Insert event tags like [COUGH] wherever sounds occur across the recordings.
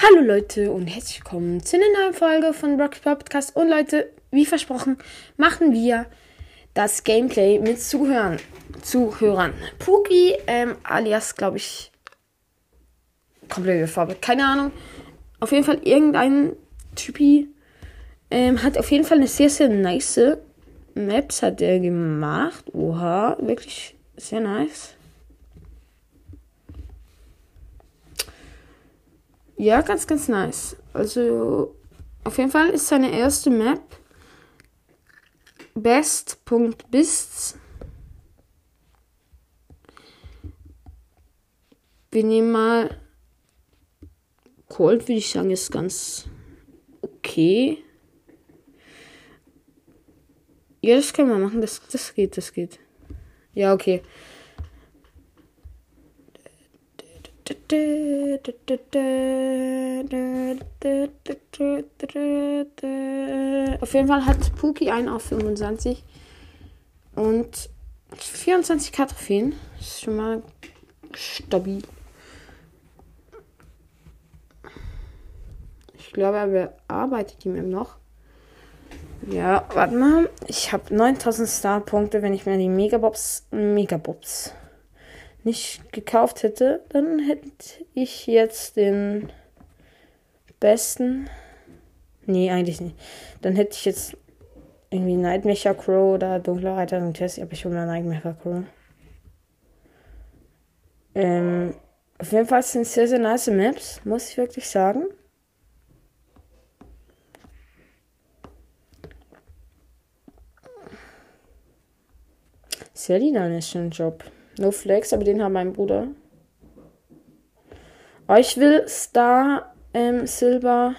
Hallo Leute und herzlich willkommen zu einer neuen Folge von Brock's Podcast. Und Leute, wie versprochen, machen wir das Gameplay mit Zuhörern. Zuhörern. Puki, ähm, alias, glaube ich, komplette Farbe, keine Ahnung. Auf jeden Fall irgendein Typi ähm, hat auf jeden Fall eine sehr, sehr nice Maps hat er gemacht. Oha, wirklich sehr nice. Ja, ganz, ganz nice. Also, auf jeden Fall ist seine erste Map best.bists. Wir nehmen mal Cold, würde ich sagen, ist ganz okay. Ja, das können wir machen. Das, das geht, das geht. Ja, okay. Auf jeden Fall hat Puki einen auf 25 und 24 K Trophäen. Ist schon mal stabil. Ich glaube, er bearbeitet die Map noch. Ja, warte mal. Ich habe 9000 Star-Punkte. Wenn ich mir die Megabobs, Megabobs nicht gekauft hätte, dann hätte ich jetzt den besten. Nee, eigentlich nicht. Dann hätte ich jetzt irgendwie Nightmare Crow oder Dunkle Reiter und Tessie, aber ich hole mir Nightmare Crow. Ähm, auf jeden Fall sind sehr, sehr nice Maps, muss ich wirklich sagen. Selina ist schon ein Job. No Flex, aber den hat mein Bruder. Oh, ich will Star, ähm, Silber.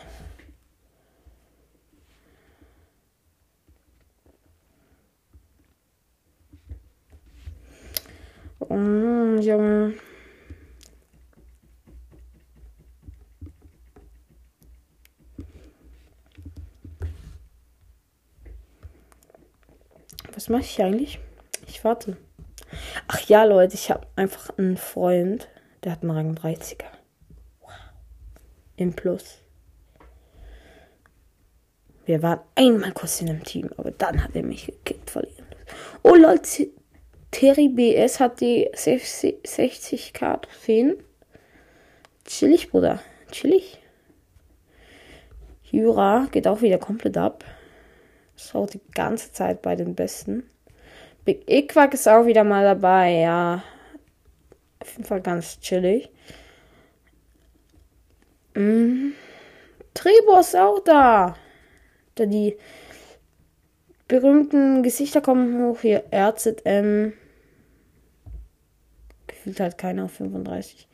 Oh, Junge. Was mache ich eigentlich? Ich warte. Ach ja, Leute, ich habe einfach einen Freund, der hat einen Rang 30er. Wow. Im Plus. Wir waren einmal kurz in einem Team, aber dann hat er mich gekickt verlieren. Oh Leute, Terry BS hat die 60k Trophäen. Chillig, Bruder. Chillig. Jura geht auch wieder komplett ab. Auch die ganze Zeit bei den Besten. Big Equack ist auch wieder mal dabei, ja. Auf jeden Fall ganz chillig. Mhm. Tribor ist auch da. Da die berühmten Gesichter kommen hoch. Hier RZM. Gefühlt halt keiner auf 35.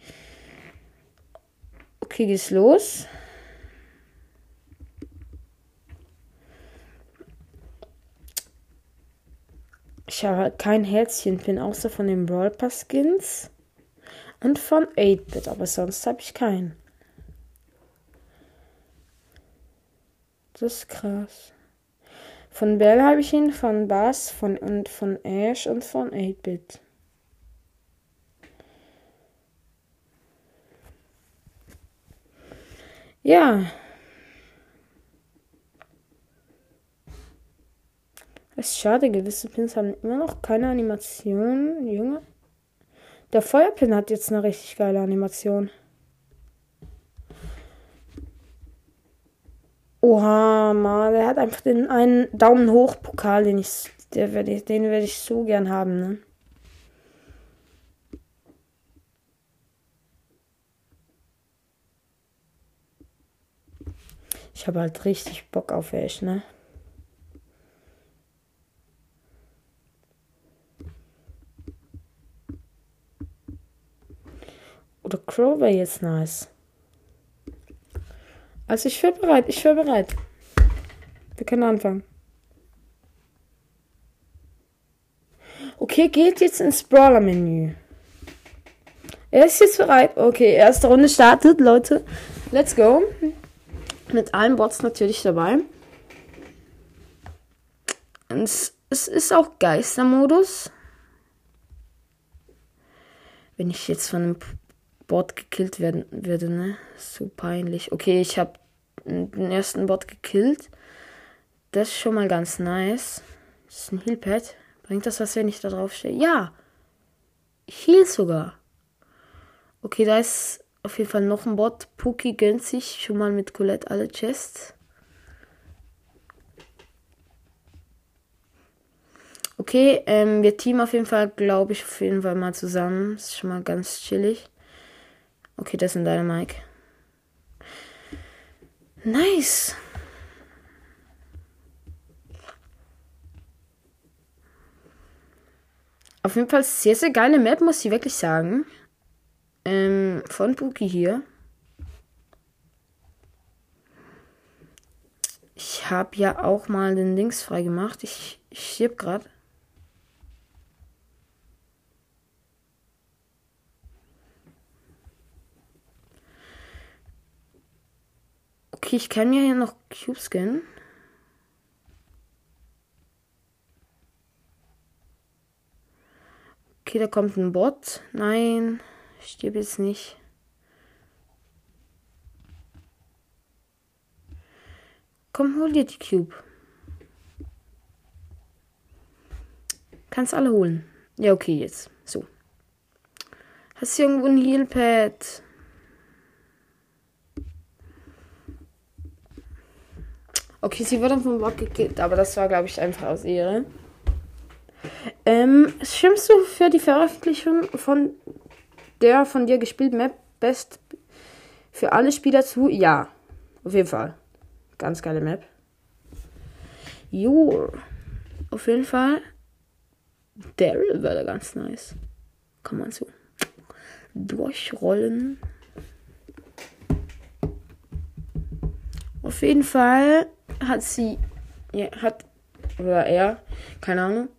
Okay, geht's los. Ich habe kein Herzchen-Pin außer von den Brawl Pass Skins und von 8-Bit, aber sonst habe ich keinen. Das ist krass. Von Bell habe ich ihn, von Bass von, und von Ash und von 8-Bit. Ja. Es ist schade, gewisse Pins haben immer noch keine Animation. Junge. Der Feuerpin hat jetzt eine richtig geile Animation. Oha, Mann, der hat einfach den einen Daumen hoch Pokal, den ich, der werde ich, den werde ich so gern haben, ne? Ich habe halt richtig Bock auf Ash, ne? Oder Crow wäre jetzt nice. Also ich wäre bereit, ich wäre bereit. Wir können anfangen. Okay, geht jetzt ins Brawler-Menü. Er ist jetzt bereit. Okay, erste Runde startet, Leute. Let's go. Mit allen Bots natürlich dabei. Und es ist auch Geistermodus. Wenn ich jetzt von einem Bot gekillt werden würde, ne? So peinlich. Okay, ich habe den ersten Bot gekillt. Das ist schon mal ganz nice. Das ist ein Healpad. Bringt das was, wenn ich da drauf stehe? Ja! Heal sogar. Okay, da ist auf jeden Fall noch ein Bot. Puki gönnt sich schon mal mit Colette alle Chests. Okay, ähm, wir teamen auf jeden Fall, glaube ich, auf jeden Fall mal zusammen. Ist schon mal ganz chillig. Okay, das sind deine Mike. Nice. Auf jeden Fall sehr, sehr geile Map, muss ich wirklich sagen. Ähm, von Buki hier. Ich habe ja auch mal den Links frei gemacht. Ich, ich stirb gerade. Okay, ich kann mir hier noch Cubes scannen. Okay, da kommt ein Bot. Nein, ich stirb jetzt nicht. Komm, hol dir die Cube. Kannst alle holen. Ja, okay, jetzt. So. Hast du irgendwo ein Healpad? Okay, sie wurde vom Block gekillt, aber das war, glaube ich, einfach aus Ehre. Ähm, stimmst du für die Veröffentlichung von der von dir gespielten Map Best für alle Spieler zu? Ja, auf jeden Fall. Ganz geile Map. Jo, auf jeden Fall. Daryl wäre ganz nice. Kann man so durchrollen. Auf jeden Fall hat sie, ja, hat, oder er, keine Ahnung,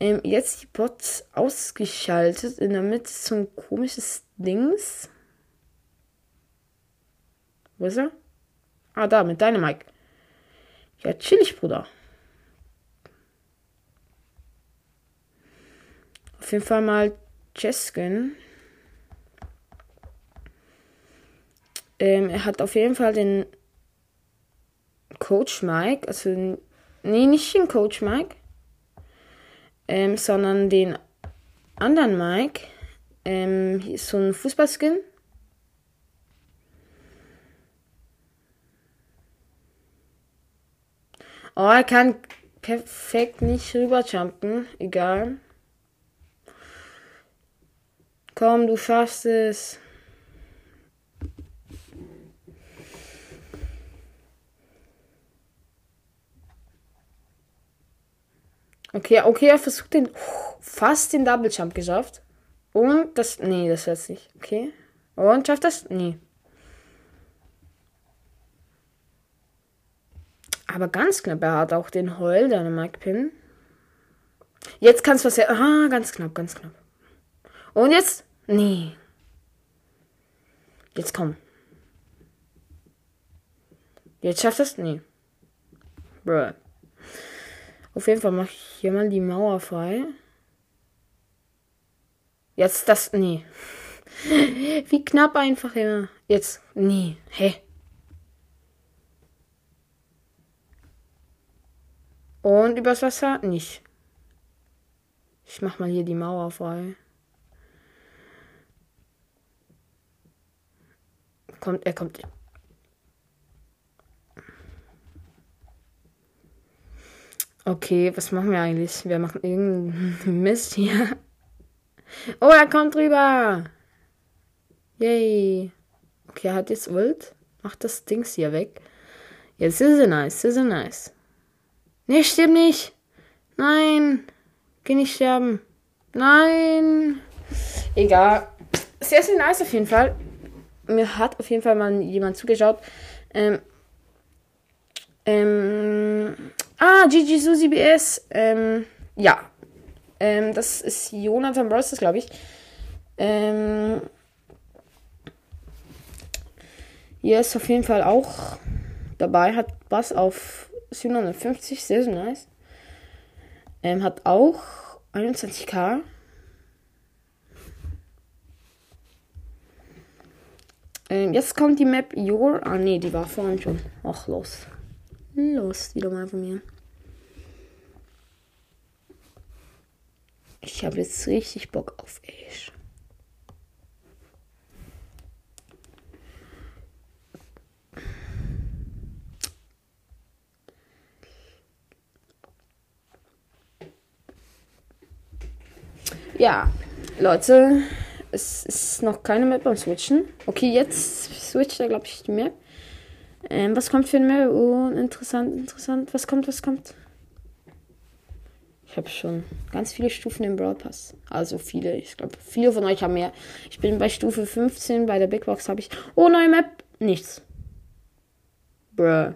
ähm, jetzt die Bots ausgeschaltet. In der Mitte so ein komisches Dings. Wo ist er? Ah, da, mit deinem Mike. Ja, chillig, Bruder. Auf jeden Fall mal Cheskin. Ähm, er hat auf jeden Fall den Coach Mike, also nee, nicht den Coach Mike, ähm, sondern den anderen Mike. Ähm, ist so ein Fußballskin. Oh, er kann perfekt nicht rüberjumpen. Egal. Komm, du schaffst es. Okay, okay, er versucht den. Fast den Double Jump geschafft. Und das. Nee, das wird's nicht. Okay. Und schafft das? Nee. Aber ganz knapp, er hat auch den Heul, deine Mike Pin. Jetzt kannst du was. Ah, ganz knapp, ganz knapp. Und jetzt? Nee. Jetzt komm. Jetzt schafft es? Nee. Bruh. Auf jeden Fall mache ich hier mal die Mauer frei. Jetzt das. Nee. [LAUGHS] Wie knapp einfach immer. Jetzt. Nee. Hä? Und übers Wasser? Nicht. Ich mach mal hier die Mauer frei. Kommt, er kommt. Okay, was machen wir eigentlich? Wir machen irgendeinen Mist hier. Oh, er kommt rüber. Yay. Okay, er hat jetzt Ult. Macht das Dings hier weg. Jetzt ist er nice, ist er nice. Nee, stimmt nicht. Nein. Geh nicht sterben. Nein. Egal. Sehr, sehr nice auf jeden Fall. Mir hat auf jeden Fall mal jemand zugeschaut. Ähm, ähm, Ah, Gigi Susi BS. Ähm, ja. Ähm, das ist Jonathan Bros, glaube ich. Ähm, hier ist auf jeden Fall auch dabei, hat Bass auf 750, sehr, sehr nice. Ähm, hat auch 21k. Ähm, jetzt kommt die Map Your. Ah, nee, die war vorhin schon. Ach, los. Los, wieder mal von mir. Ich habe jetzt richtig Bock auf Ash. Ja, Leute, es ist noch keine Map beim Switchen. Okay, jetzt switcht er, glaube ich, die Map. Ähm, was kommt für eine Map? Oh, interessant, interessant. Was kommt, was kommt? Ich habe schon ganz viele Stufen im Brawl Pass. Also viele. Ich glaube, viele von euch haben mehr. Ich bin bei Stufe 15. Bei der Big Box habe ich. Oh, neue Map. Nichts. Bruh.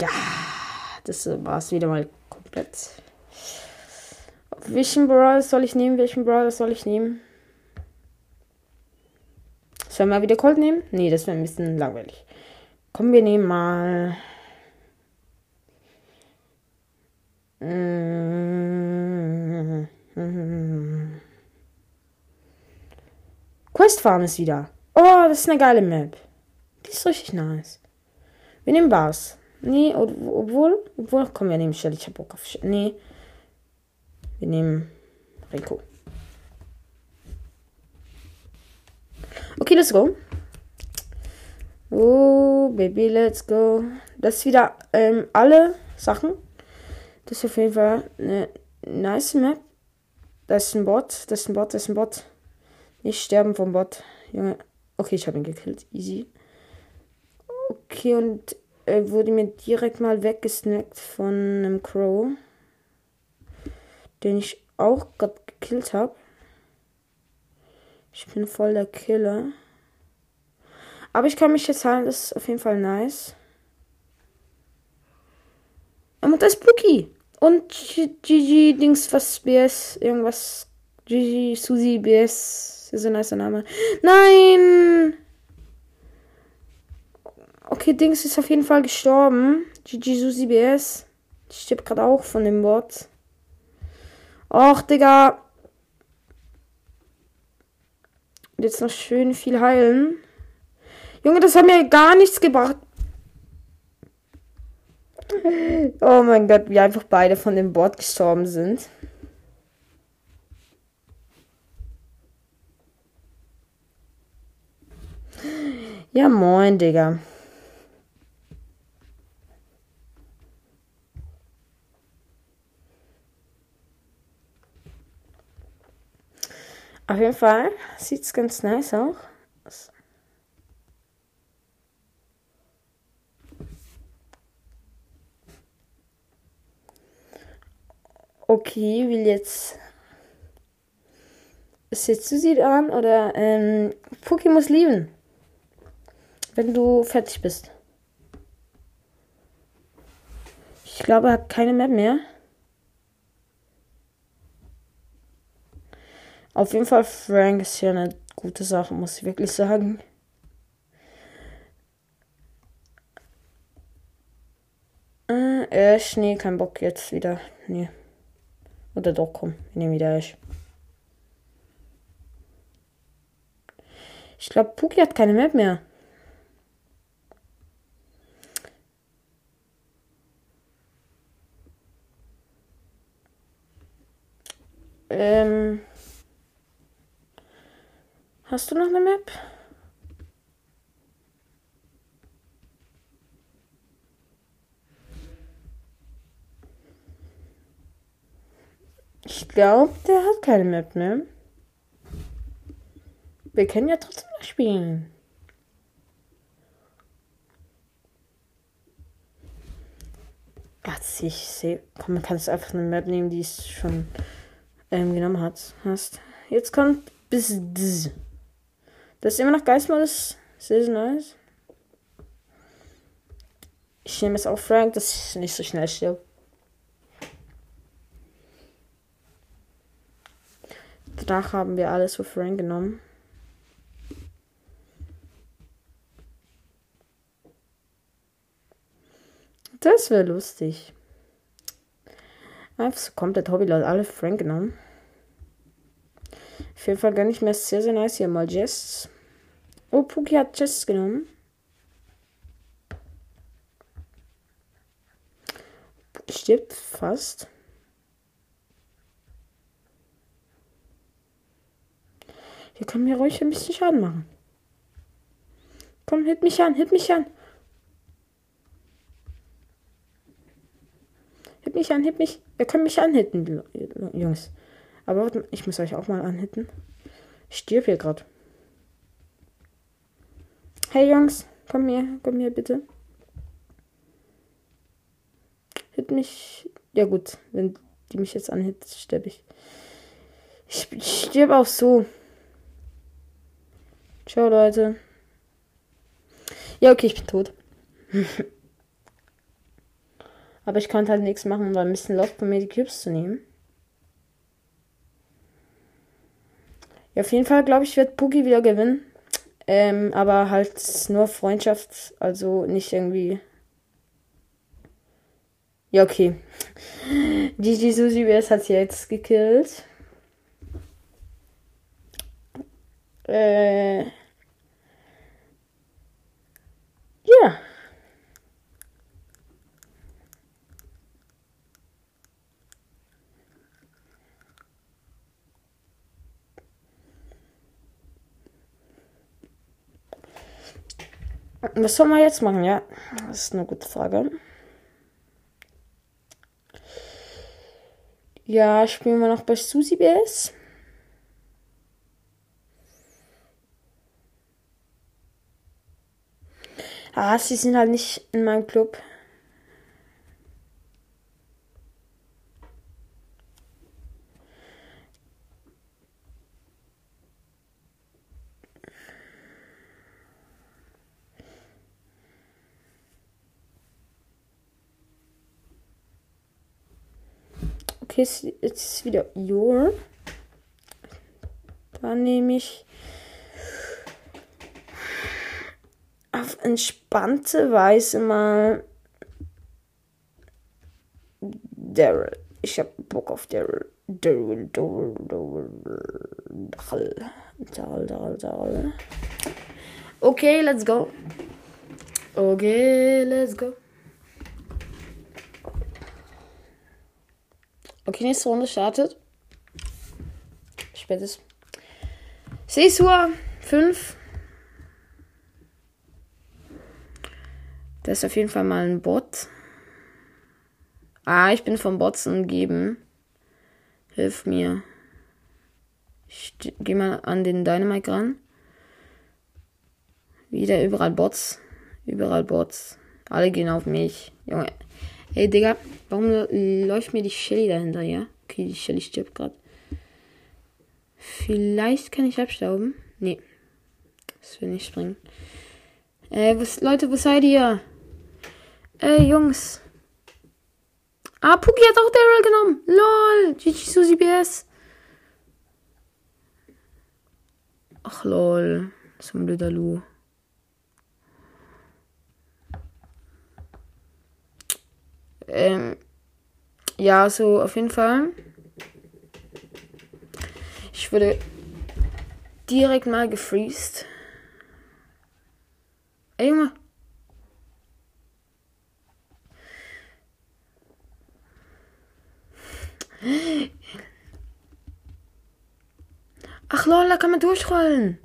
Ja, das war's wieder mal komplett. Welchen Brawl soll ich nehmen? Welchen Brawl soll ich nehmen? Sollen wir wieder Colt nehmen? Nee, das wäre ein bisschen langweilig. Komm, wir nehmen mal. Quest Farm ist wieder. Oh, das ist eine geile Map. Die ist richtig nice. Wir nehmen Bars. Nee, obwohl, obwohl, komm, wir nehmen Shell. Ich hab Bock auf Shell. Nee. Wir nehmen Rico. Okay, let's go. Oh, Baby, let's go. Das ist wieder ähm, alle Sachen. Das ist auf jeden Fall eine nice Map. Das ist ein Bot, das ist ein Bot, das ist ein Bot. Nicht sterben vom Bot. Junge. Okay, ich habe ihn gekillt. Easy. Okay, und er wurde mir direkt mal weggesnackt von einem Crow. Den ich auch gerade gekillt habe. Ich bin voll der Killer. Aber ich kann mich jetzt heilen, das ist auf jeden Fall nice. Und das ist Spooky. Und Gigi Dings, was BS, irgendwas. Gigi Susi BS. Ist ein nicer Name. Nein! Okay, Dings ist auf jeden Fall gestorben. Gigi Susi BS. Die stirbt gerade auch von dem Bot. Och, Digga. Jetzt noch schön viel heilen. Junge, das hat mir gar nichts gebracht. Oh mein Gott, wie einfach beide von dem Bord gestorben sind. Ja, moin, Digga. Auf jeden Fall sieht es ganz nice auch. Okay, will jetzt. Setzt du sie an oder ähm, Puki muss lieben. Wenn du fertig bist. Ich glaube, er hat keine Map mehr. Auf jeden Fall, Frank ist hier eine gute Sache, muss ich wirklich sagen. Äh, Ash, nee, kein Bock jetzt wieder. Nee. Oder doch, komm, wir nehmen wieder Ash. Ich glaube, Puki hat keine Map mehr. Ähm. Hast du noch eine Map? Ich glaube, der hat keine Map mehr. Wir können ja trotzdem noch spielen. Ach, ich sehe. Komm, man kann es einfach eine Map nehmen, die es schon ähm, genommen hat. Hast. Jetzt kommt bis. Das ist immer noch Geistmodus. Sehr nice. Ich nehme es auch Frank, dass ich nicht so schnell stirbt. Danach haben wir alles für Frank genommen. Das wäre lustig. Einfach so komplett Hobby, Leute. Alle Frank genommen. Auf jeden Fall gar nicht mehr sehr, sehr nice hier mal Jess. Oh, Puki hat Jess genommen. Stirbt fast. Hier kann mir ruhig ein bisschen Schaden machen. Komm, hit mich an, hit mich an. Hit mich an, hit mich. Ihr könnt mich anhitten, Jungs. Aber ich muss euch auch mal anhitten. Ich stirb hier gerade. Hey Jungs, komm her, komm her bitte. Hit mich. Ja gut, wenn die mich jetzt anhit, sterbe ich. Ich stirb auch so. Ciao, Leute. Ja, okay, ich bin tot. [LAUGHS] Aber ich konnte halt nichts machen, weil ein bisschen Lost von mir die Cubes zu nehmen. Ja, auf jeden Fall glaube ich, wird Boogie wieder gewinnen. Ähm, aber halt nur Freundschaft, also nicht irgendwie. Ja, okay. Gigi Susi BS hat sie jetzt gekillt. Äh. Ja. Was soll man jetzt machen? Ja, das ist eine gute Frage. Ja, spielen wir noch bei Susi BS. Ah, sie sind halt nicht in meinem Club. Okay, jetzt ist wieder Your. Dann nehme ich auf entspannte Weise mal Daryl. Ich hab Bock auf Daryl. Daryl, Daryl, Daryl, Daryl, Daryl, Daryl. Okay, let's go. Okay, let's go. Okay, nächste Runde startet. Spät ist. Sesua 5. Das ist auf jeden Fall mal ein Bot. Ah, ich bin vom Bots umgeben. Hilf mir. Ich geh mal an den Dynamite ran. Wieder überall Bots. Überall Bots. Alle gehen auf mich. Junge. Ey, Digga, warum läuft mir die Shelly dahinter, ja? Okay, die Shelly stirbt gerade. Vielleicht kann ich abstauben. Nee. Das will nicht springen. Äh, was, Leute, wo seid ihr? Ey, Jungs. Ah, Puki hat auch Daryl genommen. Lol. GG Susi BS. Ach, lol. So ein blöder Lu. Ähm, ja, so auf jeden Fall. Ich wurde direkt mal gefreezed. Ey, Junge. Ach lol, da kann man durchrollen.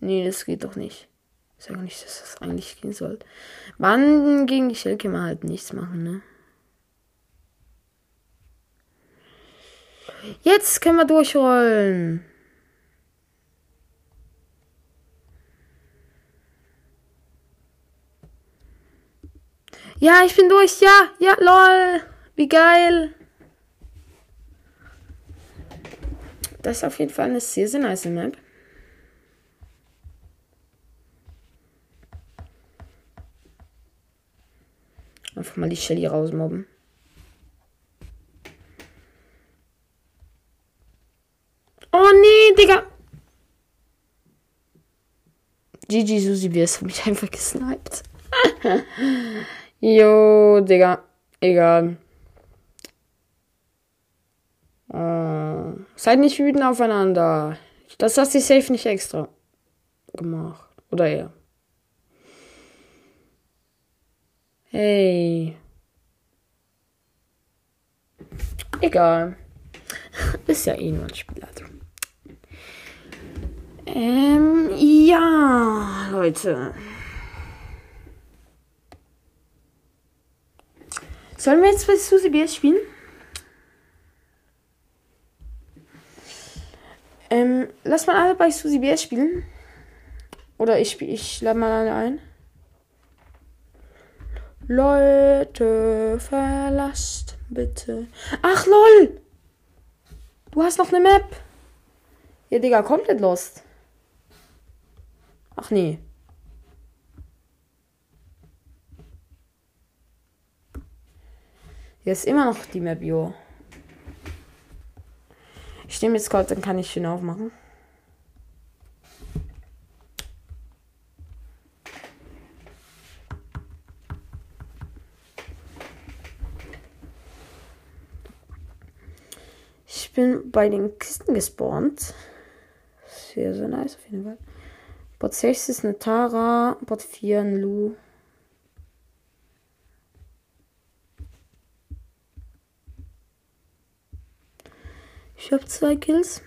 Nee, das geht doch nicht. Ich sage nicht, dass das eigentlich gehen soll. Wann gegen die Shell kann halt nichts machen, ne? Jetzt können wir durchrollen. Ja, ich bin durch. Ja, ja, lol. Wie geil. Das ist auf jeden Fall eine sehr, sehr nice Map. Einfach mal die Shelly rausmobben. Oh nee, Digga. GG Susi, es mich einfach gesniped. Jo, Digga. Egal. Äh, seid nicht wütend aufeinander. Das hast du safe nicht extra gemacht. Oder er. Hey. Egal. [LAUGHS] Ist ja eh nur ein Spiel. Also. Ähm, ja, Leute. Sollen wir jetzt bei Susi BS spielen? Ähm, lass mal alle bei Susi BS spielen. Oder ich ich lade mal alle ein. Leute, verlasst bitte. Ach lol! Du hast noch eine Map. Ja, Digga, komplett lost. Ach nee. Hier ist immer noch die Map, jo. Ich nehme jetzt kurz, dann kann ich schön aufmachen. Bin bei den Kisten gespawnt. Sehr, sehr nice auf jeden Fall. Bot 6 ist eine Tara, Bot 4 ein Lu. Ich habe zwei Kills.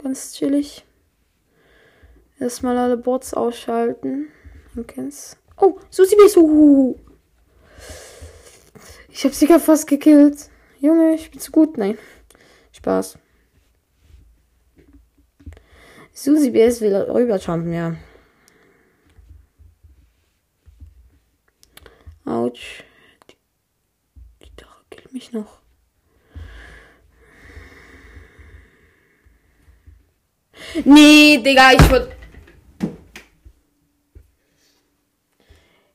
Ganz chillig. Erstmal alle Bots ausschalten. Man kennt's. Oh, Susi Besu. Ich habe sie gerade fast gekillt. Junge, ich bin zu gut. Nein. Spaß. Susi BS will rüberjumpen, ja. Autsch. Die Gitarre killt mich noch. Nee, Digga, ich wurde.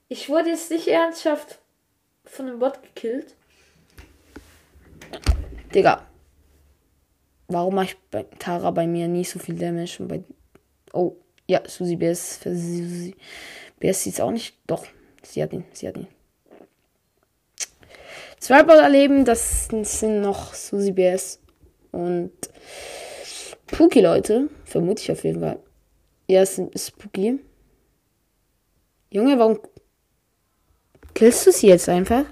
Ich wurde jetzt nicht ernsthaft von einem Bot gekillt. Digga. Warum macht bei Tara bei mir nie so viel Damage? Und bei oh, ja, Susi BS. Susi BS sieht es auch nicht. Doch, sie hat ihn. Sie hat ihn. Zwei Bot erleben, das sind noch Susi BS und Spooky, Leute. Vermute ich auf jeden Fall. Ja, es ist Spooky. Junge, warum killst du sie jetzt einfach?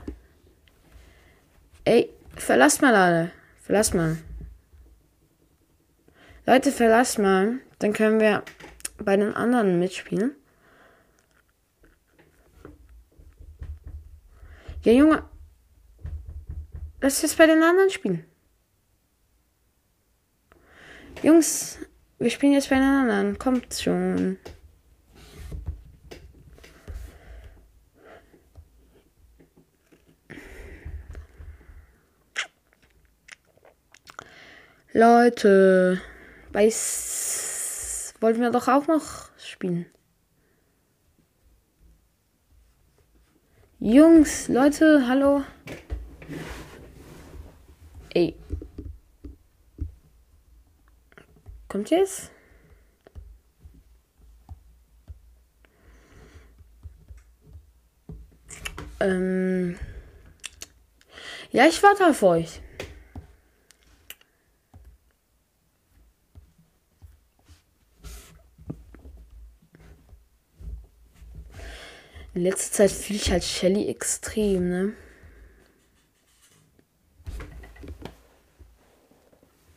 Ey, verlass mal alle. Verlass mal. Leute, verlass mal. Dann können wir bei den anderen mitspielen. Ja, Junge. Lass jetzt bei den anderen spielen. Jungs, wir spielen jetzt bei den anderen. Kommt schon. Leute, bei S wollten wir doch auch noch spielen. Jungs, Leute, hallo. Ey. Kommt jetzt? Ähm. Ja, ich warte auf euch. In letzter Zeit fühle ich halt Shelly extrem, ne?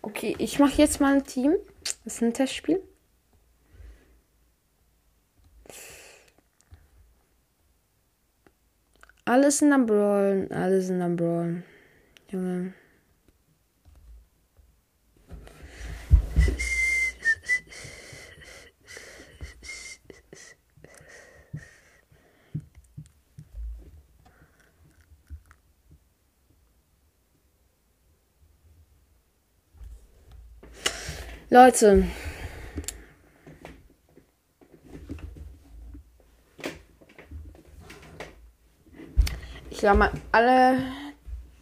Okay, ich mache jetzt mal ein Team. Das ist ein Testspiel. Alles sind am Brawlen, alles sind am Brawlen. Junge. Leute. Ich lade mal alle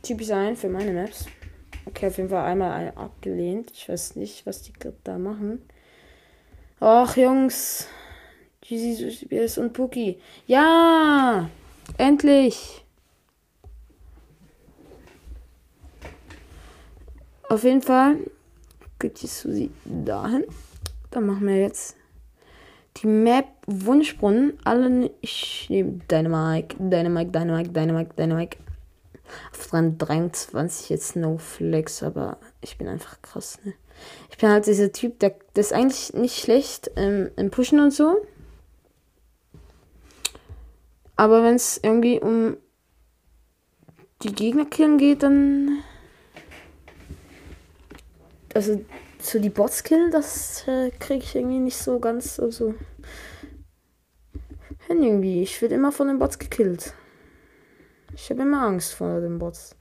Typis ein für meine Maps. Okay, auf jeden Fall einmal abgelehnt. Ich weiß nicht, was die da machen. Ach, Jungs. CBS und Puki. Ja! Endlich! Auf jeden Fall geht die Susi dahin. Dann machen wir jetzt die Map Wunschbrunnen. Alle. Ich nehme Dynamite, Dynamite, Dynamite, Dynamite, Dynamite. Auf 23 jetzt No Flex, aber ich bin einfach krass, ne? Ich bin halt dieser Typ, der, der ist eigentlich nicht schlecht ähm, im Pushen und so. Aber wenn es irgendwie um die Gegner killen geht, dann. Also, so die Bots killen, das äh, kriege ich irgendwie nicht so ganz so. Also, irgendwie. Ich werde immer von den Bots gekillt. Ich habe immer Angst vor den Bots.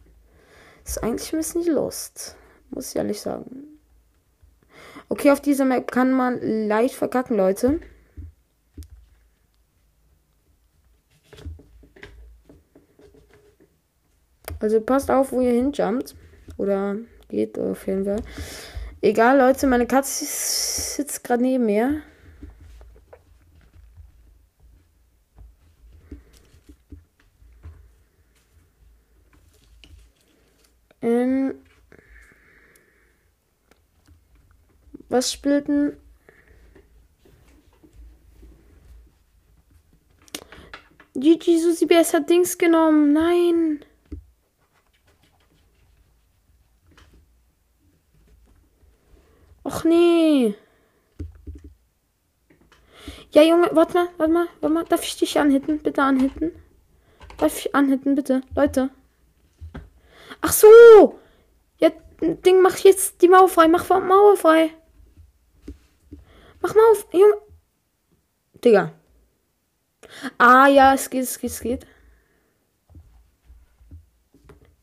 Ist eigentlich ein bisschen lost. Muss ich ehrlich sagen. Okay, auf dieser Map kann man leicht verkacken, Leute. Also passt auf, wo ihr hinjumpt. Oder geht auf jeden Fall. Egal, Leute, meine Katze sitzt gerade neben mir. Ähm, was spielten? GG Susi BS hat Dings genommen. Nein. Och nee. Ja, Junge, warte mal, warte mal, warte mal. Darf ich dich anhitten? Bitte anhitten. Darf ich anhitten, bitte? Leute. Ach so. Ja, Ding, mach jetzt die Mauer frei. Mach Mauer frei. Mach Mauer frei. Junge. Digga. Ah, ja, es geht, es geht, es geht.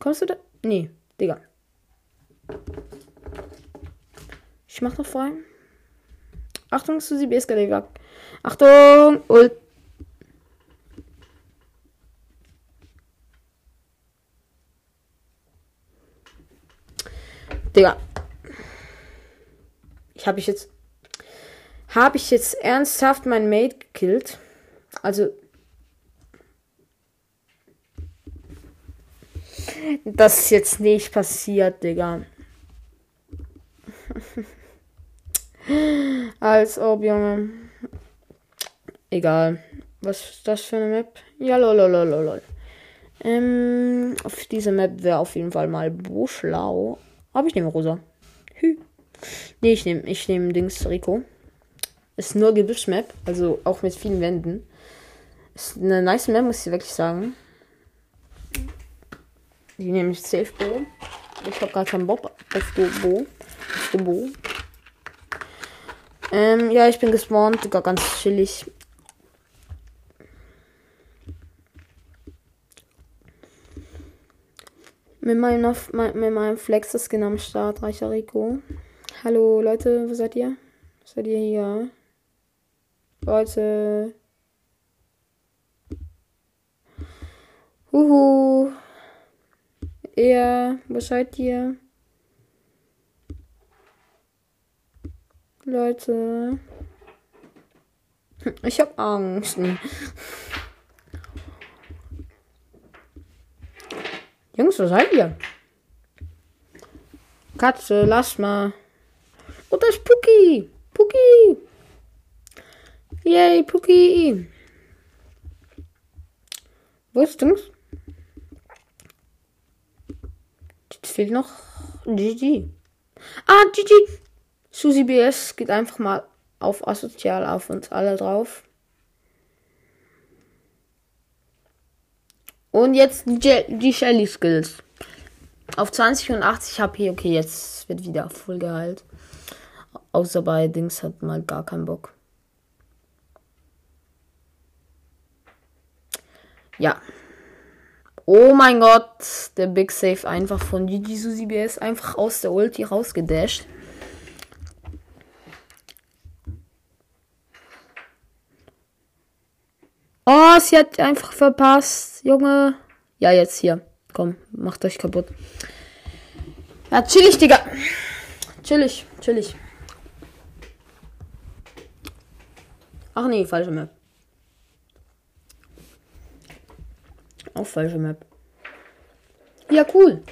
Kommst du da? Nee, Digga. Ich mach noch frei. Achtung, Susi B. Digga. Achtung! Ult. Digga. Ich habe ich jetzt. Habe ich jetzt ernsthaft mein Mate gekillt? Also. Das ist jetzt nicht passiert, Digga. Als ob, Junge. Egal. Was ist das für eine Map? Ja, lololololol. Ähm, auf dieser Map wäre auf jeden Fall mal Buschlau. Aber ich nehme rosa. Hü. Nee, ich nehme ich nehm Dings Rico. Ist nur Gebüsch-Map, also auch mit vielen Wänden. Ist eine nice Map, muss ich wirklich sagen. Die nehme ich safe Bo. Ich habe gar keinen Bock auf Bo. Auf Bo. Ähm, ja, ich bin gespawnt, Digga, ganz chillig. Mit meinem, mit meinem Flex-Skin am Start, reicher Rico. Hallo Leute, wo seid ihr? Seid ihr hier? Leute. Huhu. Ja, wo seid ihr? Leute. Ich hab Angst. Jungs, wo seid ihr? Katze, lass mal. Oh, das ist Puki. Puki. Yay, Puki. Wo ist Dings? Jetzt fehlt noch GG. Ah, GG. Susi BS geht einfach mal auf asozial auf uns alle drauf. Und jetzt die, die Shelly Skills. Auf 20 und 80 HP. Okay, jetzt wird wieder voll geheilt. Außer bei Dings hat mal gar keinen Bock. Ja. Oh mein Gott, der Big Save einfach von GG Susi BS einfach aus der Ulti rausgedasht. Oh, sie hat einfach verpasst, Junge. Ja, jetzt hier. Komm, macht euch kaputt. Ja, chillig, Digga. Chillig, chillig. Ach nee, falsche Map. Auch falsche Map. Ja, cool.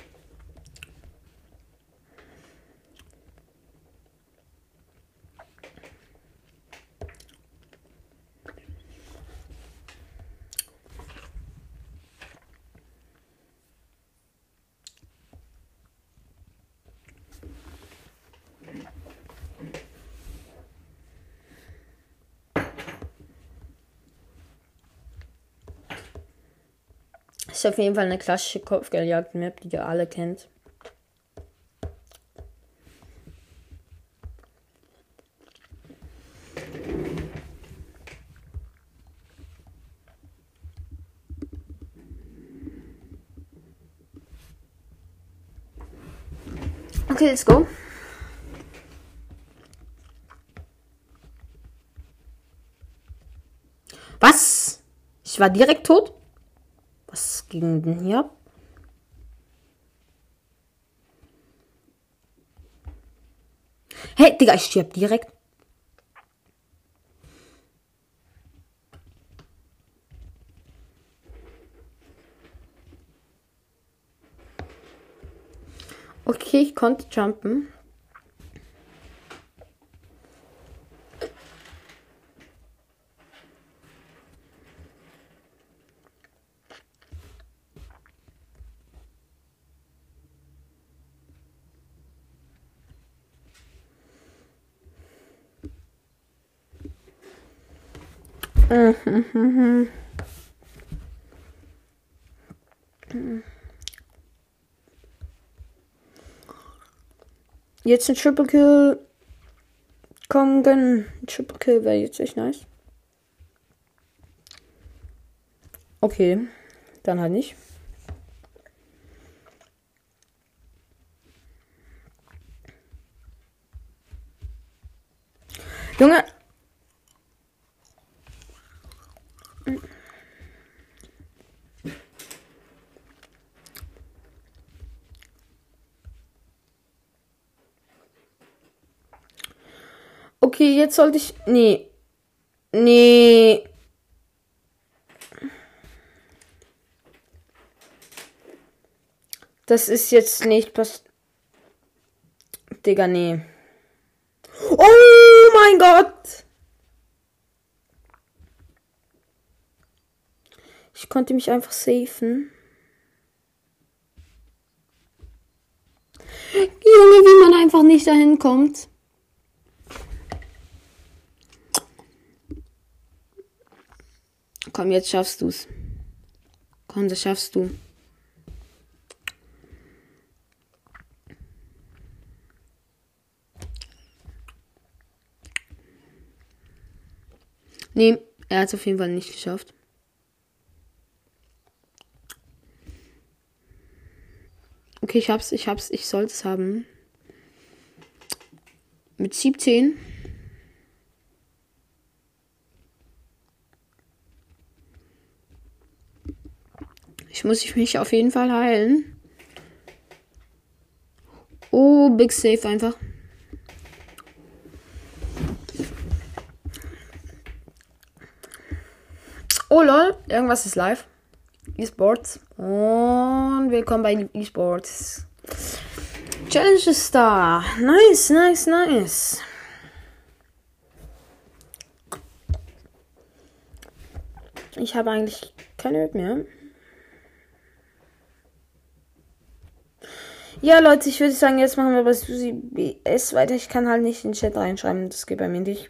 Ist auf jeden Fall eine klassische Kopfgeldjagd-Map, die ihr alle kennt. Okay, let's go. Was? Ich war direkt tot? Denn hier ab? Hey, Digga, ich stirb direkt. Okay, ich konnte jumpen. Jetzt ein Triple Kill. Komm, gönn. Triple Kill wäre jetzt echt nice. Okay, dann halt nicht. Junge. Okay, jetzt sollte ich. Nee. Nee. Das ist jetzt nicht pass. Digga, nee. Oh mein Gott! Ich konnte mich einfach safen. Junge, wie man einfach nicht dahin kommt. Komm, jetzt schaffst du's. Komm, das schaffst du. Nee, er hat es auf jeden Fall nicht geschafft. Okay, ich hab's, ich hab's, ich sollte es haben. Mit 17. Ich muss mich auf jeden Fall heilen. Oh, Big Safe einfach. Oh lol, irgendwas ist live. E-Sports. Und willkommen bei E-Sports. Challenge da. Nice, nice, nice. Ich habe eigentlich keine Hüt mehr. Ja, Leute, ich würde sagen, jetzt machen wir bei Susi BS weiter. Ich kann halt nicht in den Chat reinschreiben. Das geht bei mir nicht.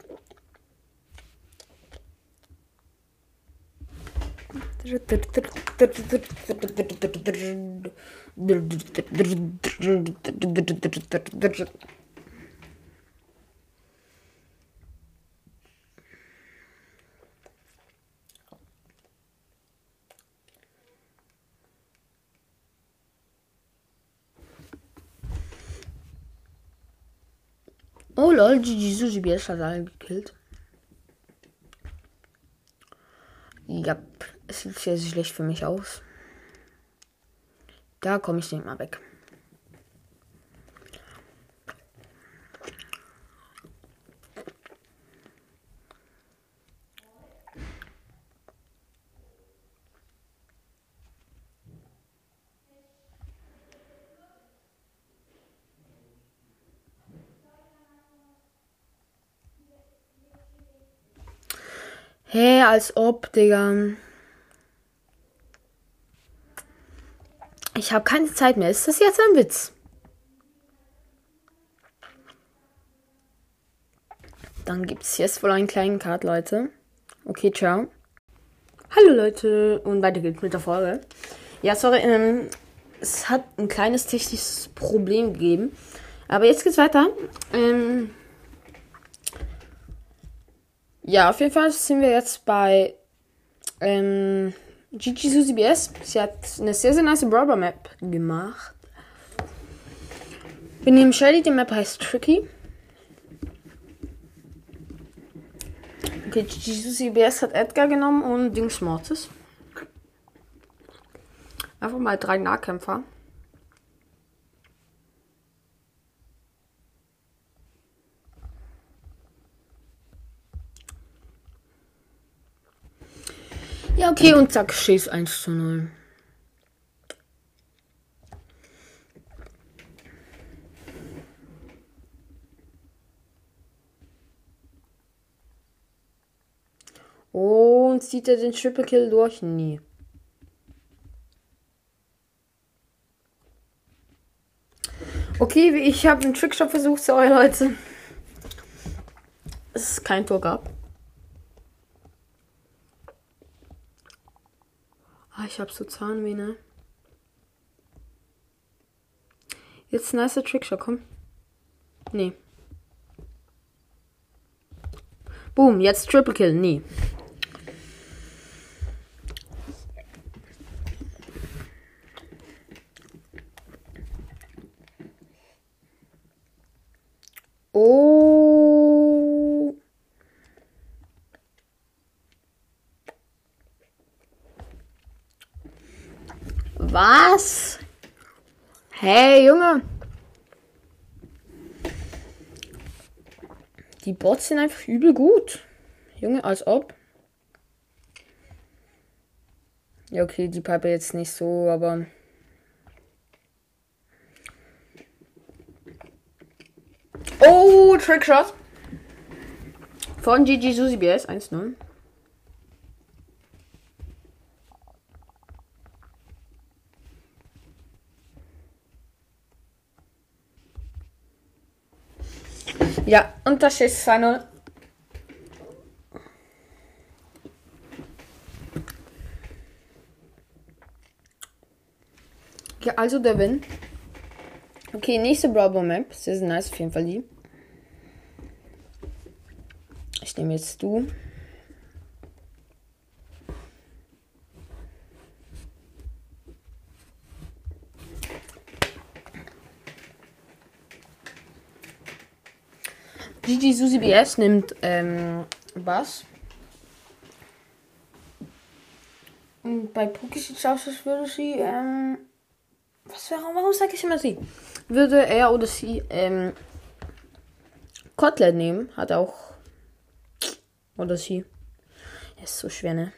Oh lol, GG Sushi BS hat alle gekillt. Ja, es sieht sehr schlecht für mich aus. Da komme ich nicht mal weg. Hä, hey, als ob, Digga. Ich habe keine Zeit mehr. Ist das jetzt ein Witz? Dann gibt es jetzt wohl einen kleinen Cut, Leute. Okay, ciao. Hallo Leute und weiter geht's mit der Folge. Ja, sorry, ähm, es hat ein kleines technisches Problem gegeben. Aber jetzt geht's weiter. Ähm, ja, auf jeden Fall sind wir jetzt bei ähm, Gigi Susi BS. Sie hat eine sehr, sehr nice Brawler Map gemacht. Wir nehmen Shelly, die Map heißt Tricky. Okay, Gigi Susi BS hat Edgar genommen und Dings Mortis. Einfach mal drei Nahkämpfer. Ja, okay, und zack, schieß 1 zu 0. Und zieht er den Triple Kill durch? Nie. Okay, ich habe einen Trickshot versucht, sorry Leute. Es ist kein Tor gab. Ich habe so Zahnweh, ne? Jetzt nice Trickshot, komm. Nee. Boom, jetzt Triple Kill, nee. Oh. Was? Hey, Junge. Die Bots sind einfach übel gut. Junge, als ob. Ja, okay, die Piper jetzt nicht so, aber. Oh, Trickshot. Von GG Susi BS 1-0. Ja, und das ist 2-0. Ja, also der Win. Okay, nächste Bravo Map. Sehr, sehr nice, auf jeden Fall die. Ich nehme jetzt du. Gigi Susi BS nimmt ähm, Bass. Und bei Puki sieht es aus, als würde sie, ähm, was wäre, warum sage ich immer sie? Würde er oder sie, ähm, Kotlet nehmen, hat auch, oder sie. Ist so schwer, ne?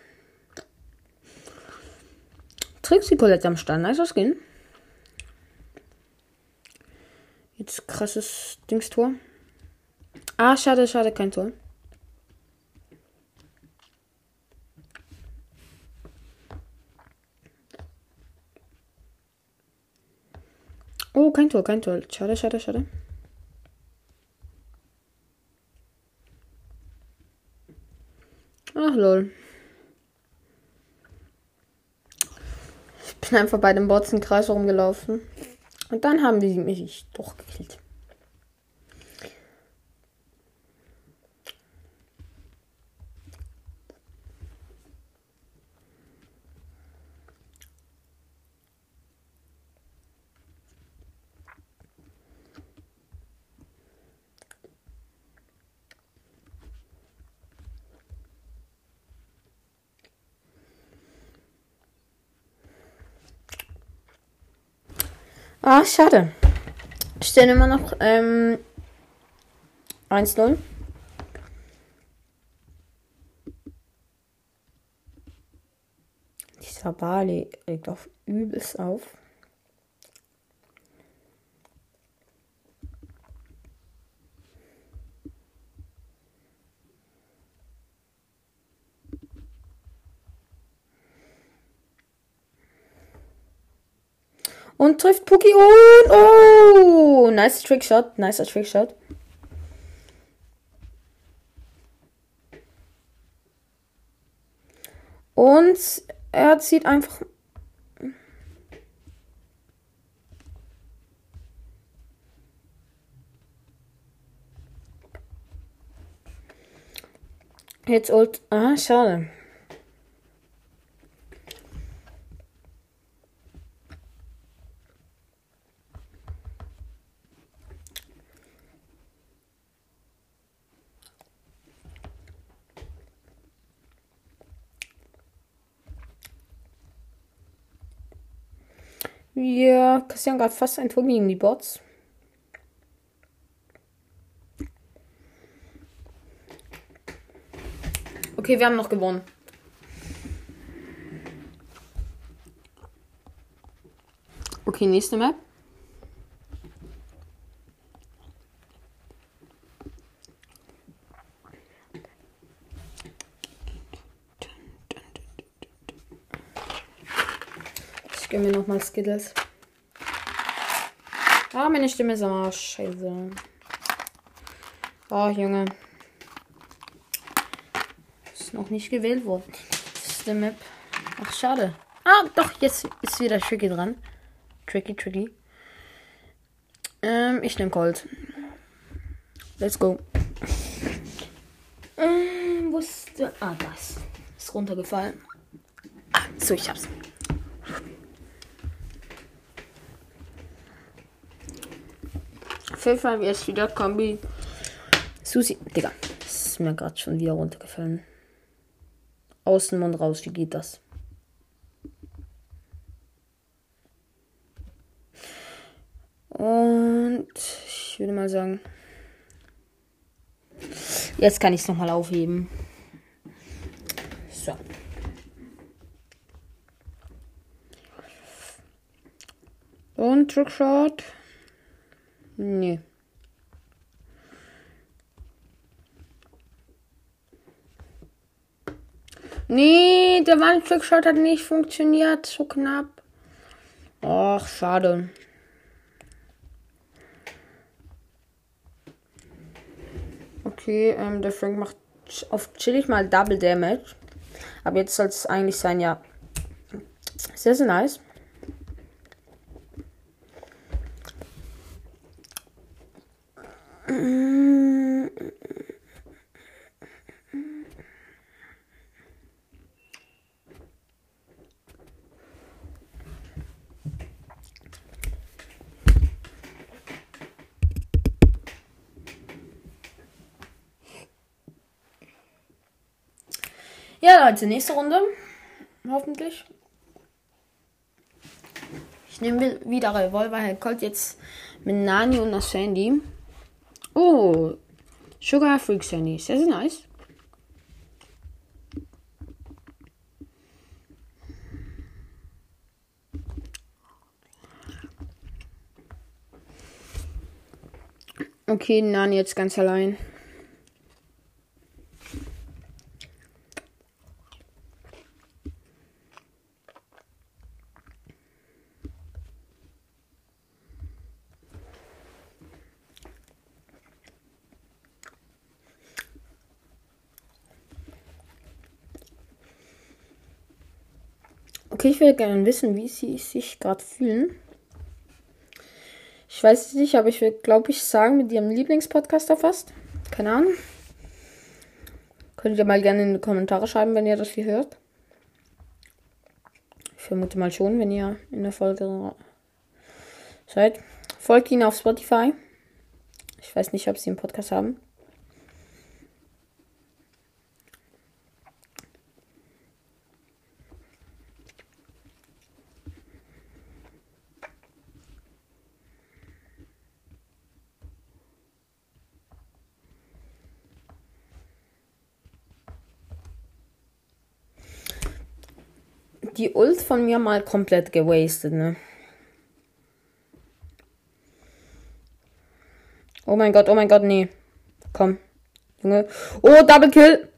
Trixie Colette am Stand, nice Skin. Jetzt krasses Dingstor. Ah, schade, schade, kein Tor. Oh, kein Tor, kein Tor. Schade, schade, schade. Ach, lol. Ich bin einfach bei dem Bots im Kreis rumgelaufen. Und dann haben die mich doch gekillt. Ah, schade. Stehen immer noch ähm, 1-0. Dieser Bali regt auf übelst auf. Und trifft Puki und oh, nice Trickshot, nicer Trickshot. Und er zieht einfach Jetzt old. Ah, schade. Wir kassieren gerade fast ein Tor gegen die Bots. Okay, wir haben noch gewonnen. Okay, nächste Map. Ich gebe mir nochmal Skittles. Ah, meine Stimme ist am Arsch. Scheiße. Oh, Junge noch nicht gewählt worden. Das ist der Map. Ach, schade. Ah, doch, jetzt ist wieder Tricky dran. Tricky, tricky. Ähm, ich nehme Colt. Let's go. Ähm, wo ist der? Ah, das. Ist runtergefallen. Ah, so, ich hab's. Pfeffer, jetzt wieder Kombi. Susi, Digga. Das ist mir gerade schon wieder runtergefallen. Außenmund raus. Wie geht das? Und ich würde mal sagen, jetzt kann ich es nochmal aufheben. So. Und Trickshot. Nee. Nee, der Wandtrickshot hat nicht funktioniert. So knapp. Ach, schade. Okay, ähm, der Frank macht auf chillig mal Double Damage. Aber jetzt soll es eigentlich sein, ja. Sehr, sehr nice. Ja, Leute, nächste Runde. Hoffentlich. Ich nehme wieder Revolver. Colt jetzt mit Nani und das Sandy. Oh, Sugar Freak Sandy. Sehr, sehr nice. Okay, Nani jetzt ganz allein. Okay, ich will gerne wissen, wie sie sich gerade fühlen. Ich weiß es nicht, aber ich will, glaube ich, sagen, mit ihrem Lieblingspodcaster fast. Keine Ahnung. Könnt ihr mal gerne in die Kommentare schreiben, wenn ihr das hier hört. Ich vermute mal schon, wenn ihr in der Folge seid. Folgt ihnen auf Spotify. Ich weiß nicht, ob sie einen Podcast haben. Die Ult von mir mal komplett gewastet, ne? Oh mein Gott, oh mein Gott, nee. Komm. Junge. Oh, Double Kill.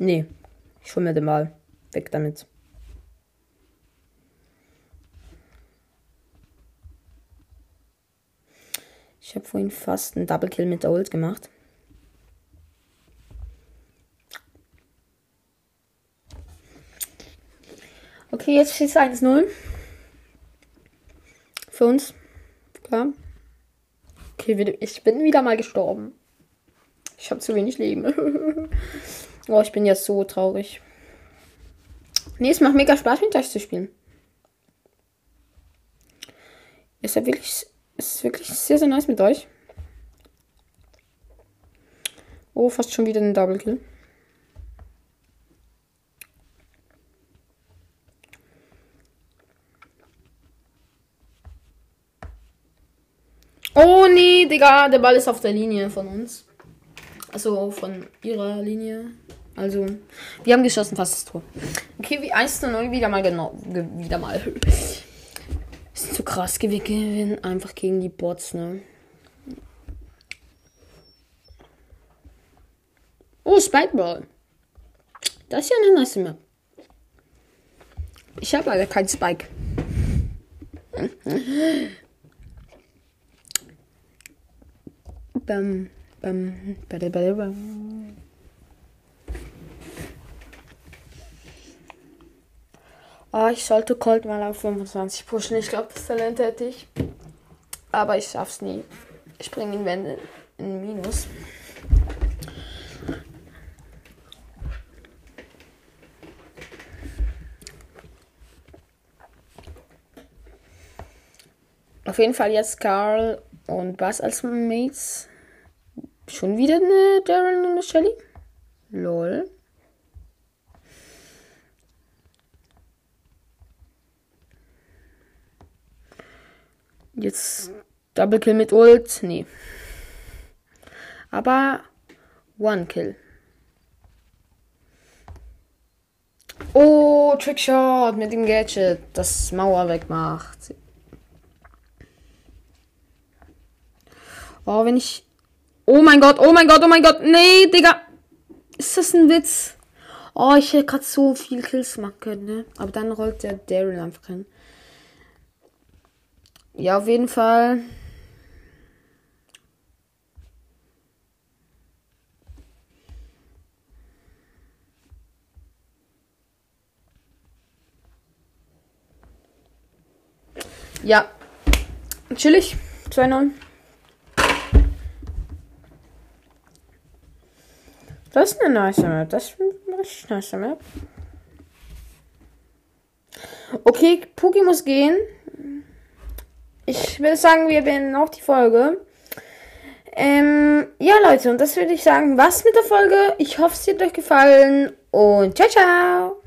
Nee. Ich hol mir den Ball. Weg damit. Ich habe vorhin fast einen Double Kill mit der Ult gemacht. Okay, jetzt steht es 1-0. Für uns. Klar. Okay, ich bin wieder mal gestorben. Ich habe zu wenig Leben. [LAUGHS] oh, ich bin jetzt so traurig. Nee, es macht mega Spaß, mit euch zu spielen. Ist ja wirklich, ist wirklich sehr, sehr nice mit euch. Oh, fast schon wieder ein Double Kill. Digga, der Ball ist auf der Linie von uns. Also von ihrer Linie. Also, wir haben geschossen, fast das Tor. Okay, wie 1 zu 0 wieder mal genau. Wieder mal. [LAUGHS] Ist zu krass. Wir gewinnen einfach gegen die Bots, ne? Oh, Spikeball. Das ist ja eine nice Map. Ich habe aber keinen Spike. [LAUGHS] bam, bam, bam, bam, bam. Oh, ich sollte Colt mal auf 25 pushen. Ich glaube, das Talent hätte ich. Aber ich schaff's nie. Ich bringe ihn Wände in Minus. Auf jeden Fall jetzt Carl und Bass als Mates. Schon wieder eine Darren und eine Shelly? Lol. Jetzt Double Kill mit Ult. Nee. Aber One Kill. Oh, Trickshot mit dem Gadget, das Mauer wegmacht. Oh, wenn ich. Oh mein Gott, oh mein Gott, oh mein Gott. Nee, Digga. Ist das ein Witz? Oh, ich hätte gerade so viel Kills machen können, ne? Aber dann rollt der Daryl einfach hin. Ja, auf jeden Fall. Ja. Chillig. 2-0. Das ist eine nice Map. Das ist eine richtig nice Map. Okay, Puki muss gehen ich würde sagen, wir beenden auch die Folge. Ähm, ja, Leute, und das würde ich sagen, was mit der Folge. Ich hoffe, es hat euch gefallen und ciao, ciao.